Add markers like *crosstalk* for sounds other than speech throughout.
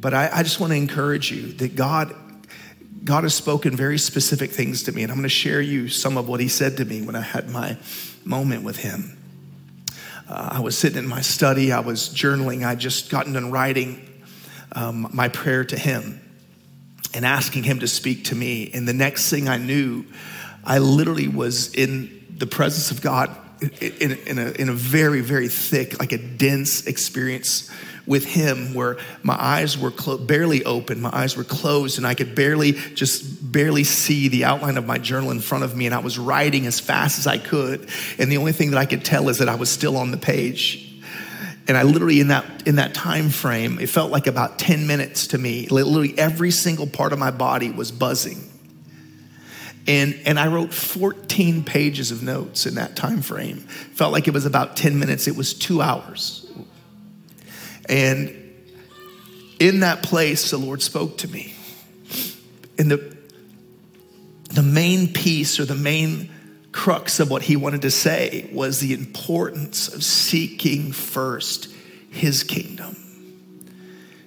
But I, I just want to encourage you that God, God has spoken very specific things to me, and I'm going to share you some of what He said to me when I had my moment with Him. Uh, I was sitting in my study, I was journaling, I just gotten done writing um, my prayer to Him and asking Him to speak to me. And the next thing I knew, I literally was in the presence of God in, in, a, in a very, very thick, like a dense experience with him where my eyes were clo- barely open my eyes were closed and i could barely just barely see the outline of my journal in front of me and i was writing as fast as i could and the only thing that i could tell is that i was still on the page. And i literally in that in that time frame it felt like about 10 minutes to me. Literally every single part of my body was buzzing and, and I wrote 14 pages of notes in that time frame. Felt like it was about 10 minutes. It was two hours. And in that place, the Lord spoke to me. And the, the main piece or the main crux of what he wanted to say was the importance of seeking first his kingdom.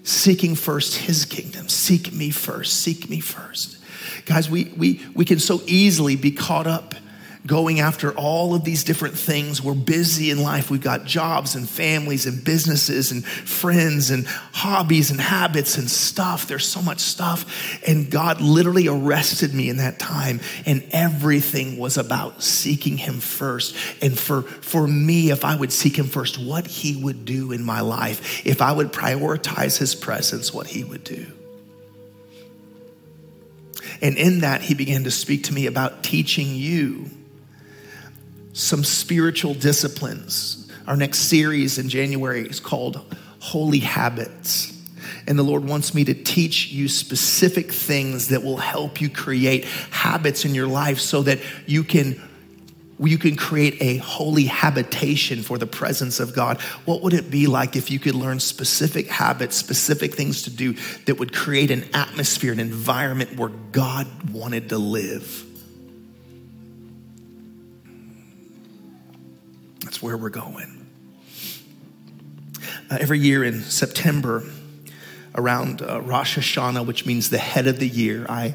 Seeking first his kingdom. Seek me first. Seek me first. Guys, we, we, we can so easily be caught up going after all of these different things. We're busy in life. We've got jobs and families and businesses and friends and hobbies and habits and stuff. There's so much stuff. And God literally arrested me in that time. And everything was about seeking Him first. And for, for me, if I would seek Him first, what He would do in my life, if I would prioritize His presence, what He would do. And in that, he began to speak to me about teaching you some spiritual disciplines. Our next series in January is called Holy Habits. And the Lord wants me to teach you specific things that will help you create habits in your life so that you can you can create a holy habitation for the presence of God. What would it be like if you could learn specific habits, specific things to do that would create an atmosphere, an environment where God wanted to live? That's where we're going. Uh, every year in September, around uh, Rosh Hashanah, which means the head of the year, I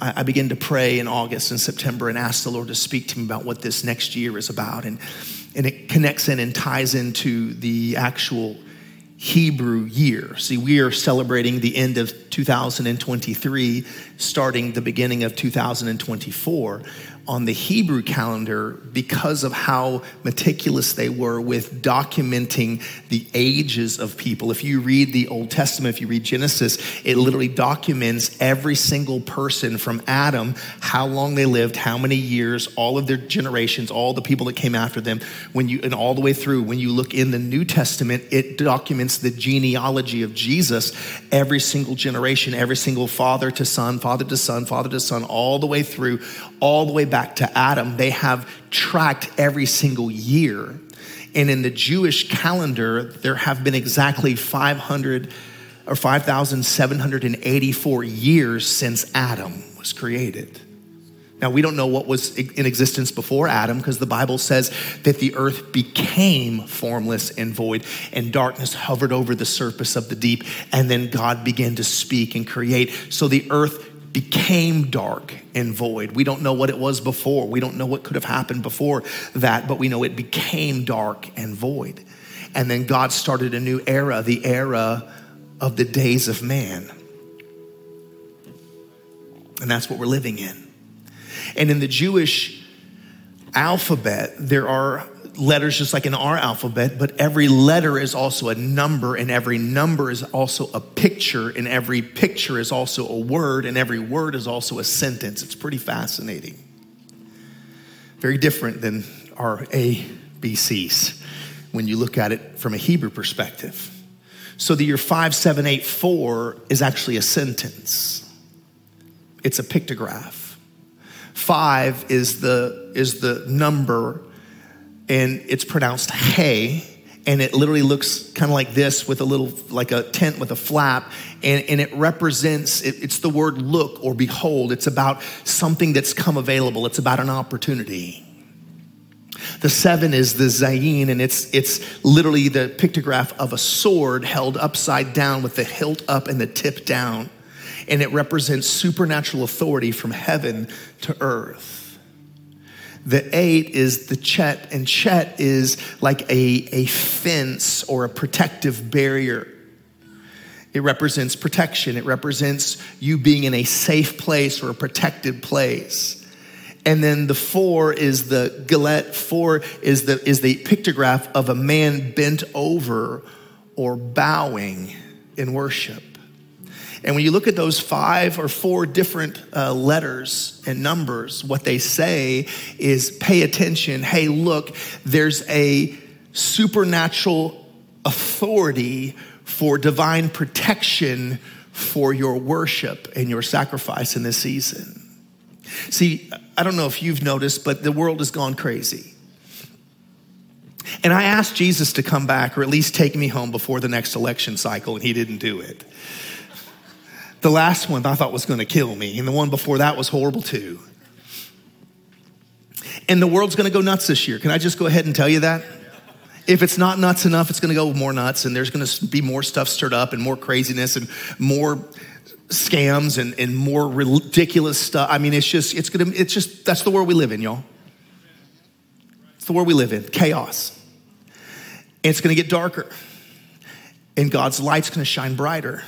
I, I began to pray in August and September and ask the Lord to speak to me about what this next year is about. And, and it connects in and ties into the actual Hebrew year. See, we are celebrating the end of 2023, starting the beginning of 2024 on the Hebrew calendar because of how meticulous they were with documenting the ages of people. If you read the Old Testament, if you read Genesis, it literally documents every single person from Adam, how long they lived, how many years, all of their generations, all the people that came after them. When you and all the way through, when you look in the New Testament, it documents the genealogy of Jesus, every single generation, every single father to son, father to son, father to son, all the way through, all the way back back to Adam, they have tracked every single year. And in the Jewish calendar, there have been exactly 500 or 5,784 years since Adam was created. Now, we don't know what was in existence before Adam because the Bible says that the earth became formless and void, and darkness hovered over the surface of the deep, and then God began to speak and create. So the earth became dark and void. We don't know what it was before. We don't know what could have happened before that, but we know it became dark and void. And then God started a new era, the era of the days of man. And that's what we're living in. And in the Jewish alphabet, there are letters just like in our alphabet, but every letter is also a number, and every number is also a picture, and every picture is also a word, and every word is also a sentence. It's pretty fascinating. Very different than our ABCs when you look at it from a Hebrew perspective. So the year 5784 is actually a sentence. It's a pictograph. Five is the, is the number and it's pronounced hey and it literally looks kind of like this with a little like a tent with a flap and, and it represents it, it's the word look or behold. It's about something that's come available. It's about an opportunity. The seven is the Zayin, and it's, it's literally the pictograph of a sword held upside down with the hilt up and the tip down. And it represents supernatural authority from heaven to earth. The eight is the Chet, and Chet is like a, a fence or a protective barrier. It represents protection. It represents you being in a safe place or a protected place. And then the four is the Dalet. Four is the, is the pictograph of a man bent over or bowing in worship. And when you look at those five or four different uh, letters and numbers, what they say is pay attention. Hey, look, there's a supernatural authority for divine protection for your worship and your sacrifice in this season. See, I don't know if you've noticed, but the world has gone crazy. And I asked Jesus to come back or at least take me home before the next election cycle, and he didn't do it. The last one I thought was going to kill me, and the one before that was horrible too. And the world's going to go nuts this year. Can I just go ahead and tell you that? If it's not nuts enough, it's going to go more nuts, and there's going to be more stuff stirred up, and more craziness, and more scams and, and more ridiculous stuff. I mean, it's just, it's gonna, it's just, that's the world we live in, y'all. It's the world we live in, chaos. It's gonna get darker. And God's light's gonna shine brighter.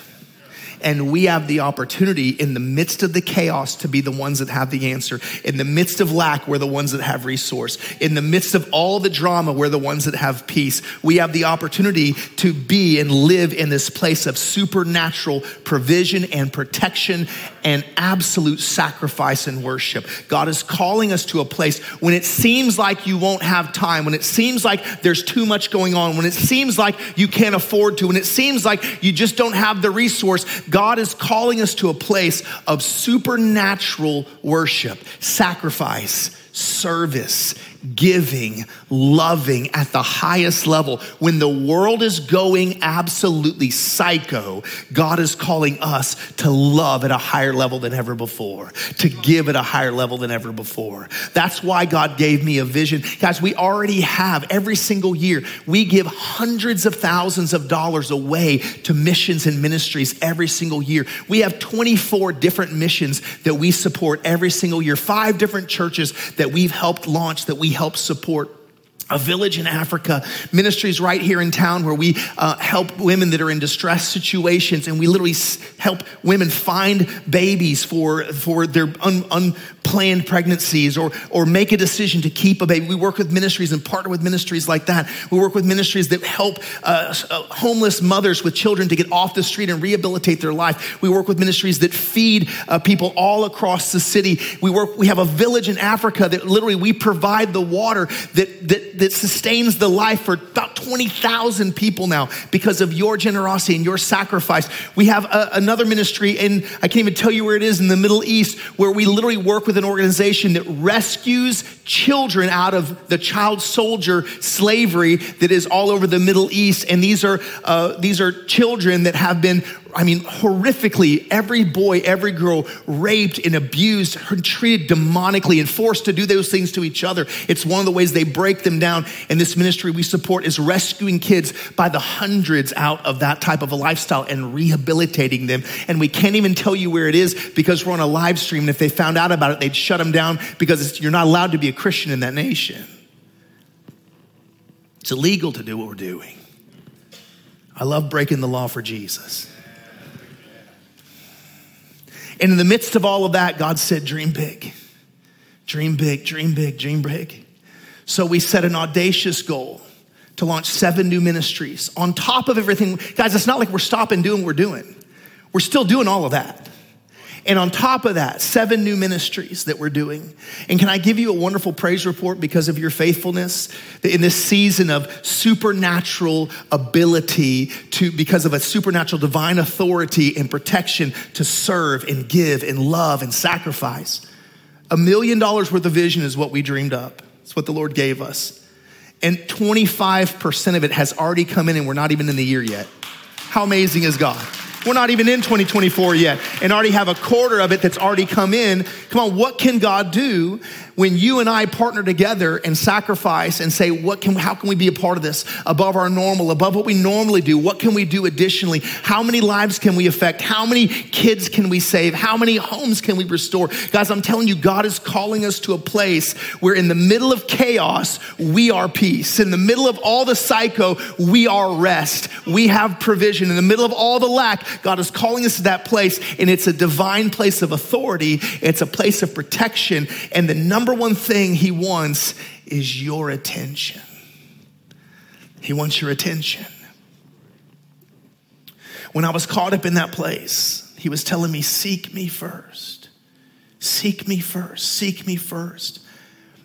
And we have the opportunity in the midst of the chaos to be the ones that have the answer. In the midst of lack, we're the ones that have resource. In the midst of all the drama, we're the ones that have peace. We have the opportunity to be and live in this place of supernatural provision and protection and absolute sacrifice and worship. God is calling us to a place when it seems like you won't have time, when it seems like there's too much going on, when it seems like you can't afford to, when it seems like you just don't have the resource. God is calling us to a place of supernatural worship, sacrifice, service, giving, loving at the highest level. When the world is going absolutely psycho, God is calling us to love at a higher level than ever before, to give at a higher level than ever before. That's why God gave me a vision. Guys, we already have every single year, we give hundreds of thousands of dollars away to missions and ministries every single year. We have 24 different missions that we support every single year, five different churches that we've helped launch, that we help support a village in Africa, ministries right here in town where we uh, help women that are in distress situations and we literally help women find babies for, for their un, unplanned pregnancies or, or make a decision to keep a baby. We work with ministries and partner with ministries like that. We work with ministries that help uh, uh, homeless mothers with children to get off the street and rehabilitate their life. We work with ministries that feed uh, people all across the city. We work, we have a village in Africa that literally we provide the water that, that that sustains the life for about 20,000 people now because of your generosity and your sacrifice. We have a, another ministry, and I can't even tell you where it is in the Middle East, where we literally work with an organization that rescues children out of the child soldier slavery that is all over the Middle East. And these are, uh, these are children that have been I mean, horrifically, every boy, every girl raped and abused, treated demonically and forced to do those things to each other. It's one of the ways they break them down. And this ministry we support is rescuing kids by the hundreds out of that type of a lifestyle and rehabilitating them. And we can't even tell you where it is because we're on a live stream. And if they found out about it, they'd shut them down because you're not allowed to be a Christian in that nation. It's illegal to do what we're doing. I love breaking the law for Jesus. And in the midst of all of that, God said, Dream big, dream big, dream big, dream big. So we set an audacious goal to launch seven new ministries on top of everything. Guys, it's not like we're stopping doing what we're doing, we're still doing all of that. And on top of that, seven new ministries that we're doing. And can I give you a wonderful praise report because of your faithfulness in this season of supernatural ability to, because of a supernatural divine authority and protection to serve and give and love and sacrifice. A million dollars worth of vision is what we dreamed up. It's what the Lord gave us. And 25% of it has already come in and we're not even in the year yet. How amazing is God? We're not even in 2024 yet. and already have a quarter of it that's already come in. Come on, what can God do when you and I partner together and sacrifice and say, what can, how can we be a part of this above our normal, above what we normally do? What can we do additionally? How many lives can we affect? How many kids can we save? How many homes can we restore? Guys, I'm telling you, God is calling us to a place where in the middle of chaos, we are peace. In the middle of all the psycho, we are rest. We have provision. In the middle of all the lack, God is calling us to that place, and it's a divine place of authority. It's a place of protection. And the number one thing he wants is your attention. He wants your attention. When I was caught up in that place, he was telling me, Seek me first. Seek me first. Seek me first.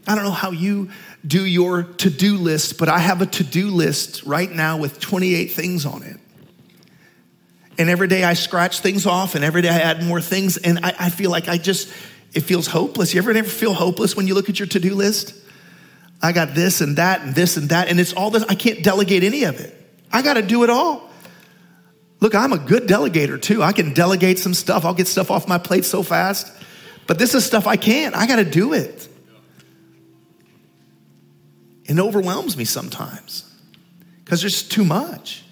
I don't know how you do your to do list, but I have a to do list right now with 28 things on it. And every day I scratch things off, and every day I add more things, and I, I feel like I just, it feels hopeless. You ever ever feel hopeless when you look at your to-do list? I got this and that and this and that, and it's all this. I can't delegate any of it. I got to do it all. Look, I'm a good delegator too. I can delegate some stuff. I'll get stuff off my plate so fast. But this is stuff I can't. I got to do it. It overwhelms me sometimes because there's too much.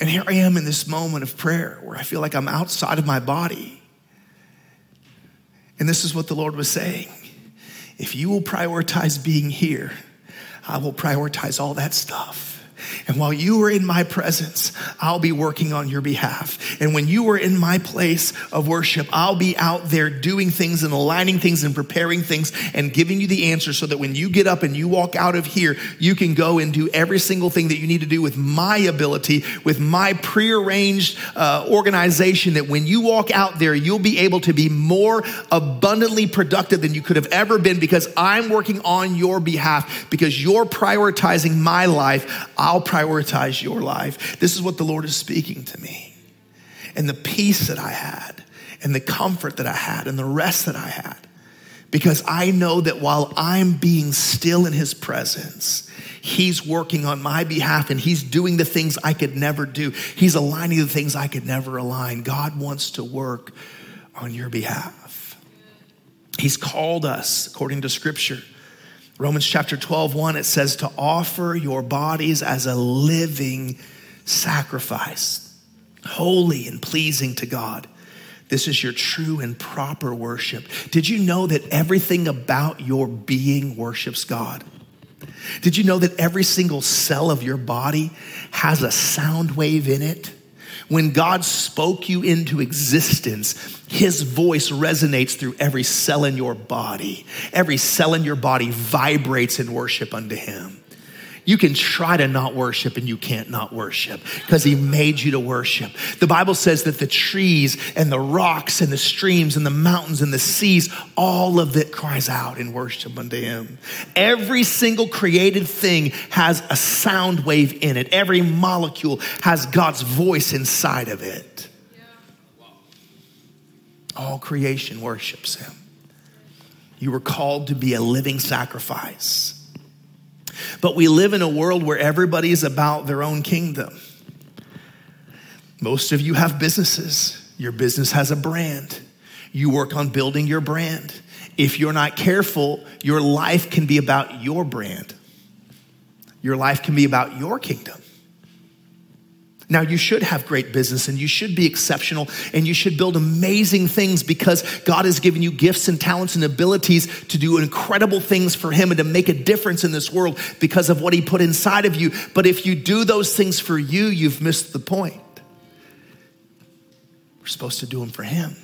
And here I am in this moment of prayer where I feel like I'm outside of my body. And this is what the Lord was saying. If you will prioritize being here, I will prioritize all that stuff. And while you are in my presence, I'll be working on your behalf. And when you are in my place of worship, I'll be out there doing things and aligning things and preparing things and giving you the answer so that when you get up and you walk out of here, you can go and do every single thing that you need to do with my ability, with my prearranged uh, organization. That when you walk out there, you'll be able to be more abundantly productive than you could have ever been because I'm working on your behalf because you're prioritizing my life. I'll prioritize your life. This is what the Lord is speaking to me. And the peace that I had, and the comfort that I had, and the rest that I had. Because I know that while I'm being still in His presence, He's working on my behalf and He's doing the things I could never do. He's aligning the things I could never align. God wants to work on your behalf. He's called us, according to Scripture, Romans chapter 12, 1, it says to offer your bodies as a living sacrifice, holy and pleasing to God. This is your true and proper worship. Did you know that everything about your being worships God? Did you know that every single cell of your body has a sound wave in it? When God spoke you into existence, his voice resonates through every cell in your body. Every cell in your body vibrates in worship unto him. You can try to not worship and you can't not worship because he made you to worship. The Bible says that the trees and the rocks and the streams and the mountains and the seas, all of it cries out in worship unto him. Every single created thing has a sound wave in it. Every molecule has God's voice inside of it. All creation worships him. You were called to be a living sacrifice. But we live in a world where everybody's about their own kingdom. Most of you have businesses. Your business has a brand. You work on building your brand. If you're not careful, your life can be about your brand. Your life can be about your kingdom. Now, you should have great business and you should be exceptional and you should build amazing things because God has given you gifts and talents and abilities to do incredible things for Him and to make a difference in this world because of what He put inside of you. But if you do those things for you, you've missed the point. We're supposed to do them for Him.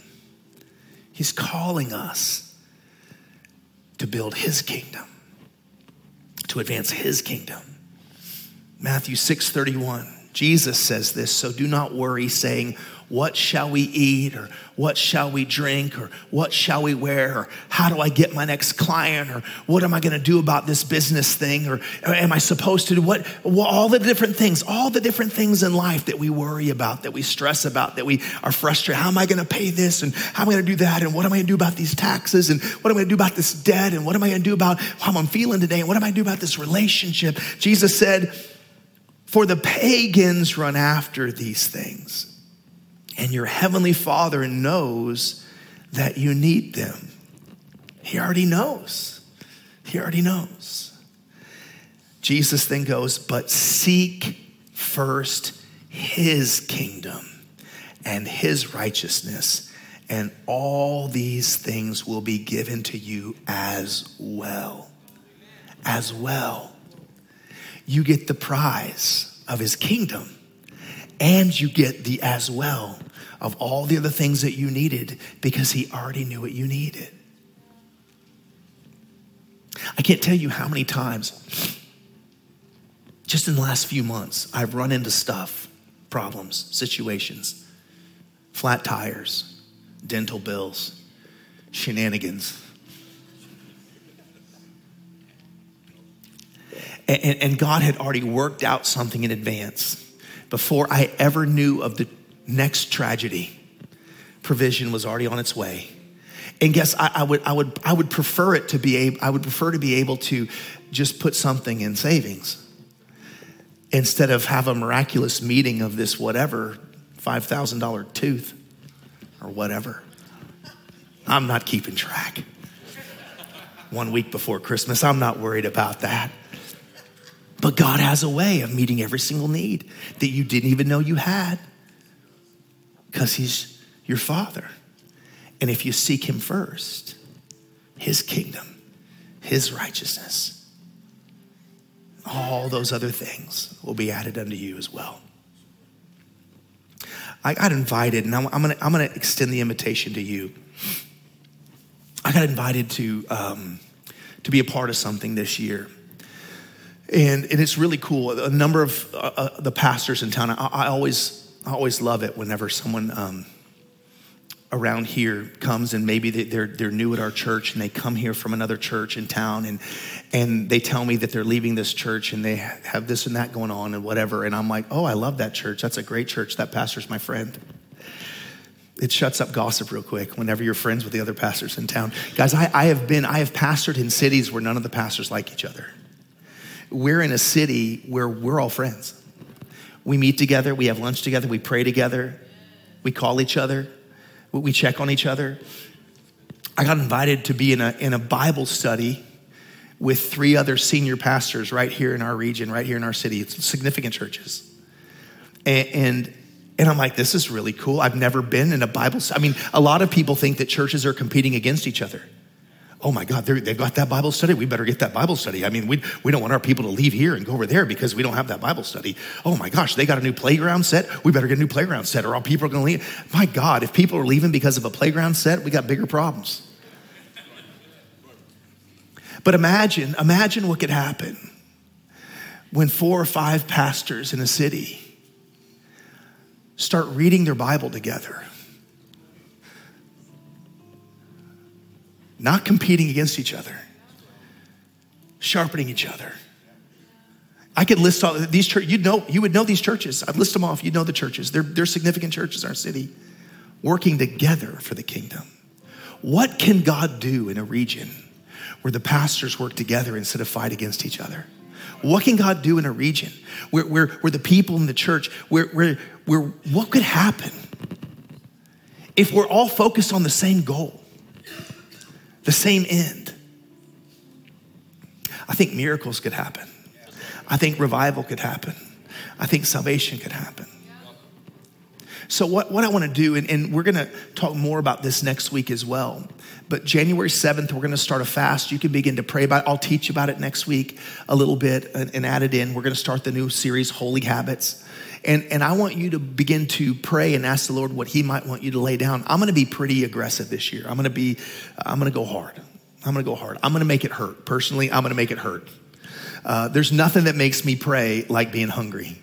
He's calling us to build His kingdom, to advance His kingdom. Matthew 6 31. Jesus says this, so do not worry, saying, What shall we eat? Or what shall we drink? Or what shall we wear? Or how do I get my next client? Or what am I going to do about this business thing? Or, am I supposed to do what? All the different things, all the different things in life that we worry about, that we stress about, that we are frustrated. How am I going to pay this? And how am I going to do that? And what am I going to do about these taxes? And what am I going to do about this debt? And what am I going to do about how I'm feeling today? And what am I going to do about this relationship? Jesus said, for the pagans run after these things. And your heavenly Father knows that you need them. He already knows. He already knows. Jesus then goes, But seek first his kingdom and his righteousness, and all these things will be given to you as well. As well. You get the prize of his kingdom, and you get the as well of all the other things that you needed because he already knew what you needed. I can't tell you how many times, just in the last few months, I've run into stuff, problems, situations, flat tires, dental bills, shenanigans. And, and, God had already worked out something in advance. Before I ever knew of the next tragedy, provision was already on its way. And guess I, I, would I would I would prefer it to be able I would prefer to be able to just put something in savings instead of have a miraculous meeting of this whatever five thousand dollar tooth or whatever. I'm not keeping track. One week before Christmas, I'm not worried about that. But God has a way of meeting every single need that you didn't even know you had because He's your Father. And if you seek Him first, His kingdom, His righteousness, all those other things will be added unto you as well. I got invited, and I'm, I'm going to I'm gonna extend the invitation to you. I got invited to, um, to be a part of something this year. And, and it's really cool. A number of uh, uh, the pastors in town, I, I, always, I always love it whenever someone um, around here comes and maybe they're, they're new at our church and they come here from another church in town and, and they tell me that they're leaving this church and they have this and that going on and whatever. And I'm like, oh, I love that church. That's a great church. That pastor's my friend. It shuts up gossip real quick whenever you're friends with the other pastors in town. Guys, I, I have been, I have pastored in cities where none of the pastors like each other. We're in a city where we're all friends. We meet together, we have lunch together, we pray together, we call each other, we check on each other. I got invited to be in a, in a Bible study with three other senior pastors right here in our region, right here in our city. It's significant churches. And, and, and I'm like, this is really cool. I've never been in a Bible. I mean, a lot of people think that churches are competing against each other. Oh my God, they've got that Bible study. We better get that Bible study. I mean, we, we don't want our people to leave here and go over there because we don't have that Bible study. Oh my gosh, they got a new playground set. We better get a new playground set or all people are going to leave. My God, if people are leaving because of a playground set, we got bigger problems. But imagine, imagine what could happen when four or five pastors in a city start reading their Bible together. Not competing against each other, sharpening each other. I could list all these churches. You'd know, you would know these churches. I'd list them off. You'd know the churches. They're, they're significant churches in our city working together for the kingdom. What can God do in a region where the pastors work together instead of fight against each other? What can God do in a region where, where, where the people in the church, where, where, where what could happen if we're all focused on the same goal, the same end? I think miracles could happen. I think revival could happen. I think salvation could happen. So, what, what I want to do, and, and we're going to talk more about this next week as well, but January 7th, we're going to start a fast. You can begin to pray about it. I'll teach about it next week a little bit and, and add it in. We're going to start the new series, Holy Habits. And, and I want you to begin to pray and ask the Lord what He might want you to lay down. I'm going to be pretty aggressive this year. I'm going to be, I'm going to go hard. I'm going to go hard. I'm going to make it hurt. Personally, I'm going to make it hurt. Uh, there's nothing that makes me pray like being hungry.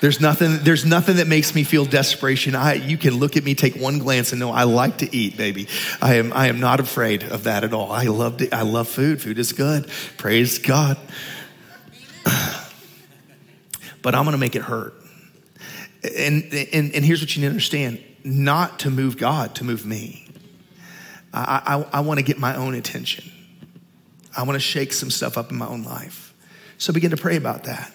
There's nothing, there's nothing that makes me feel desperation. I, you can look at me, take one glance and know I like to eat, baby. I am, I am not afraid of that at all. I love, to, I love food. Food is good. Praise God. *clears throat* but I'm going to make it hurt. And, and, and here's what you need to understand not to move God, to move me. I, I, I want to get my own attention. I want to shake some stuff up in my own life. So begin to pray about that.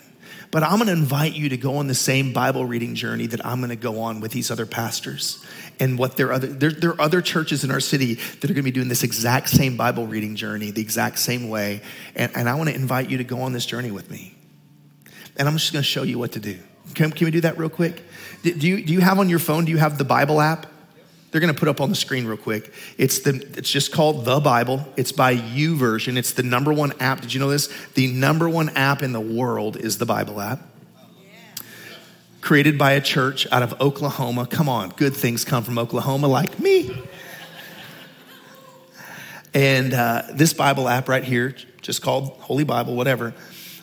But I'm going to invite you to go on the same Bible reading journey that I'm going to go on with these other pastors and what there are other there, there are other churches in our city that are going to be doing this exact same Bible reading journey the exact same way. And, and I want to invite you to go on this journey with me. And I'm just going to show you what to do. Can, can we do that real quick? Do you, do you have on your phone, do you have the Bible app? They're going to put up on the screen real quick. It's the it's just called the Bible. It's by YouVersion. It's the number one app. Did you know this? The number one app in the world is the Bible app. Created by a church out of Oklahoma. Come on, good things come from Oklahoma, like me. And uh, this Bible app right here, just called Holy Bible, whatever,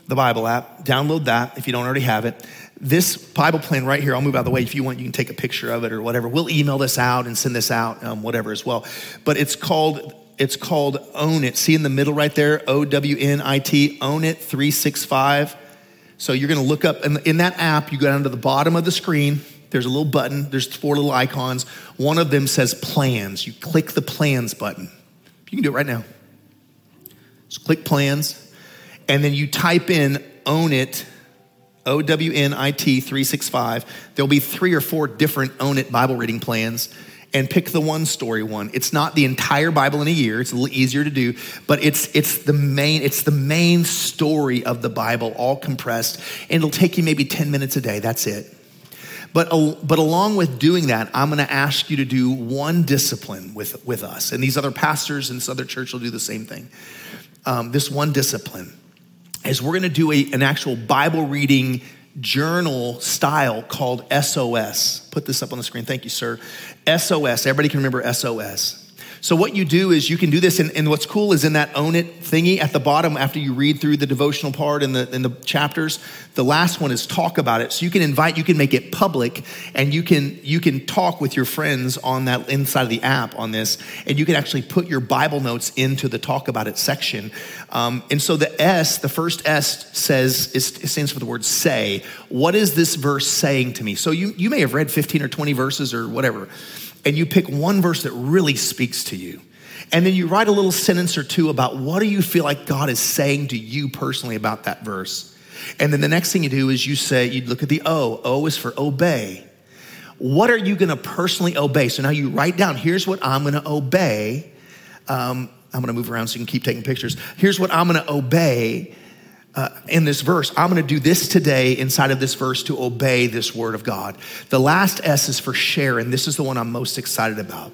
the Bible app. Download that if you don't already have it this Bible plan right here, I'll move out of the way. If you want, you can take a picture of it or whatever. We'll email this out and send this out, um, whatever as well. But it's called it's called Own It. See in the middle right there, O W N I T, Own It 365. So you're going to look up in, in that app. You go down to the bottom of the screen. There's a little button. There's four little icons. One of them says Plans. You click the Plans button. You can do it right now. Just click Plans, and then you type in Own It O W N I T 365. There'll be three or four different Own It Bible reading plans and pick the one story one. It's not the entire Bible in a year. It's a little easier to do, but it's it's the main it's the main story of the Bible all compressed and it'll take you maybe 10 minutes a day. That's it. But, but along with doing that, I'm going to ask you to do one discipline with, with us. And these other pastors and this other church will do the same thing. Um, this one discipline is we're going to do a, an actual Bible reading journal style called SOS. Put this up on the screen. Thank you, sir. SOS. Everybody can remember SOS. So what you do is you can do this, and, and, what's cool is in that own it thingy at the bottom, after you read through the devotional part and the, and the chapters, the last one is talk about it. So you can invite, you can make it public, and you can you can talk with your friends on that inside of the app on this, and you can actually put your Bible notes into the talk about it section. Um, and so the S, the first S says it stands for the word say. What is this verse saying to me? So you you may have read 15 or 20 verses or whatever and you pick one verse that really speaks to you. And then you write a little sentence or two about what do you feel like God is saying to you personally about that verse. And then the next thing you do is you say, you look at the O. O is for obey. What are you going to personally obey? So now you write down, here's what I'm going to obey. Um, I'm going to move around so you can keep taking pictures. Here's what I'm going to obey uh, in this verse. I'm going to do this today inside of this verse to obey this word of God. The last S is for share, and this is the one I'm most excited about.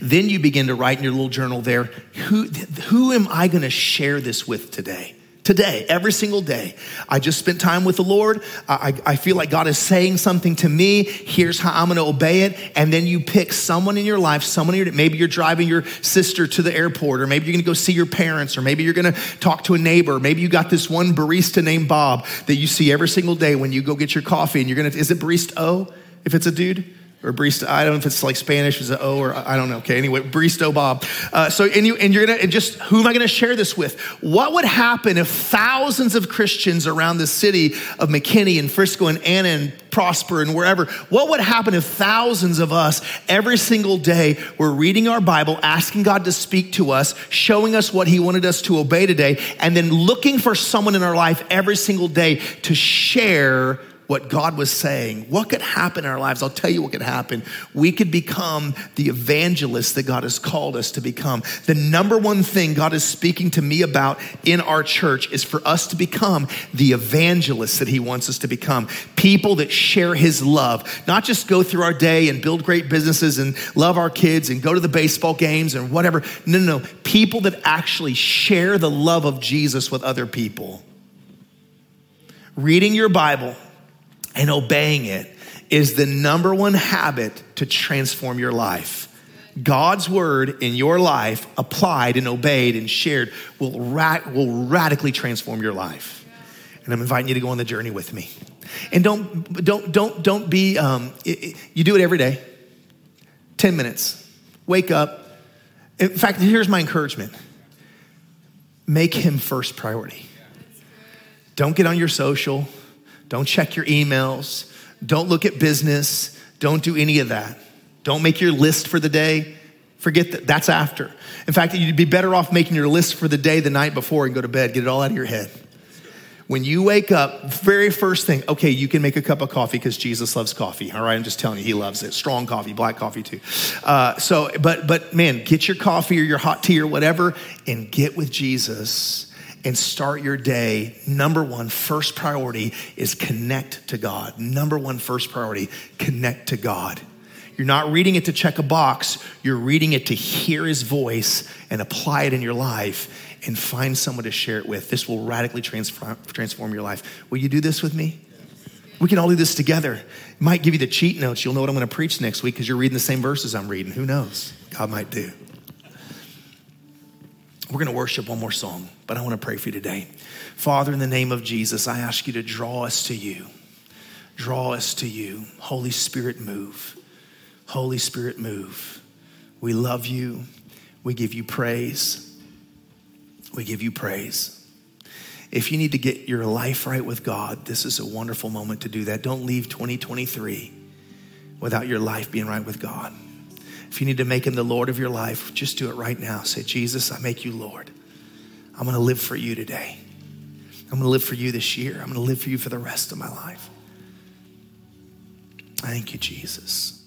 Then you begin to write in your little journal there, who, who am I going to share this with today? Today, every single day. I just spent time with the Lord. I, I feel like God is saying something to me. Here's how I'm going to obey it. And then you pick someone in your life, someone in your, maybe you're driving your sister to the airport, or maybe you're going to go see your parents, or maybe you're going to talk to a neighbor. Maybe you got this one barista named Bob that you see every single day when you go get your coffee, and you're going to, is it barista if it's a dude? Or barista. I don't know if it's like Spanish, is it O or I don't know. Okay, anyway, barista Bob. Uh, so and you and you're gonna and just who am I gonna share this with? What would happen if thousands of Christians around the city of McKinney and Frisco and Anna and Prosper and wherever? What would happen if thousands of us every single day were reading our Bible, asking God to speak to us, showing us what He wanted us to obey today, and then looking for someone in our life every single day to share what God was saying, what could happen in our lives? I'll tell you what could happen. We could become the evangelists that God has called us to become. The number one thing God is speaking to me about in our church is for us to become the evangelists that He wants us to become. People that share His love, not just go through our day and build great businesses and love our kids and go to the baseball games and whatever. No, no, no. People that actually share the love of Jesus with other people. Reading your Bible and obeying it is the number one habit to transform your life. God's word in your life, applied and obeyed and shared, will, ra- will radically transform your life. And I'm inviting you to go on the journey with me. And don't, don't, don't, don't be, um, it, it, you do it every day. 10 minutes. Wake up. In fact, here's my encouragement make him first priority. Don't get on your social. Don't check your emails. Don't look at business. Don't do any of that. Don't make your list for the day. Forget that. That's after. In fact, you'd be better off making your list for the day the night before and go to bed. Get it all out of your head. When you wake up, very first thing, okay, you can make a cup of coffee because Jesus loves coffee. All right, I'm just telling you, he loves it. Strong coffee, black coffee too. Uh, so, but but man, get your coffee or your hot tea or whatever, and get with Jesus and start your day. Number one, first priority is connect to God. Number one, first priority, connect to God. You're not reading it to check a box, you're reading it to hear his voice and apply it in your life and find someone to share it with. This will radically transform, transform your life. Will you do this with me? We can all do this together. It might give you the cheat notes. You'll know what I'm going to preach next week because you're reading the same verses I'm reading. Who knows? God might do. We're going to worship one more song, but I want to pray for you today. Father, in the name of Jesus, I ask you to draw us to you. Draw us to you. Holy Spirit, move. Holy Spirit, move. We love you. We give you praise. We give you praise. If you need to get your life right with God, this is a wonderful moment to do that. Don't leave 2023 without your life being right with God. If you need to make him the Lord of your life, just do it right now. Say, Jesus, I make you Lord. I'm going to live for you today. I'm going to live for you this year. I'm going to live for you for the rest of my life. Thank you, Jesus.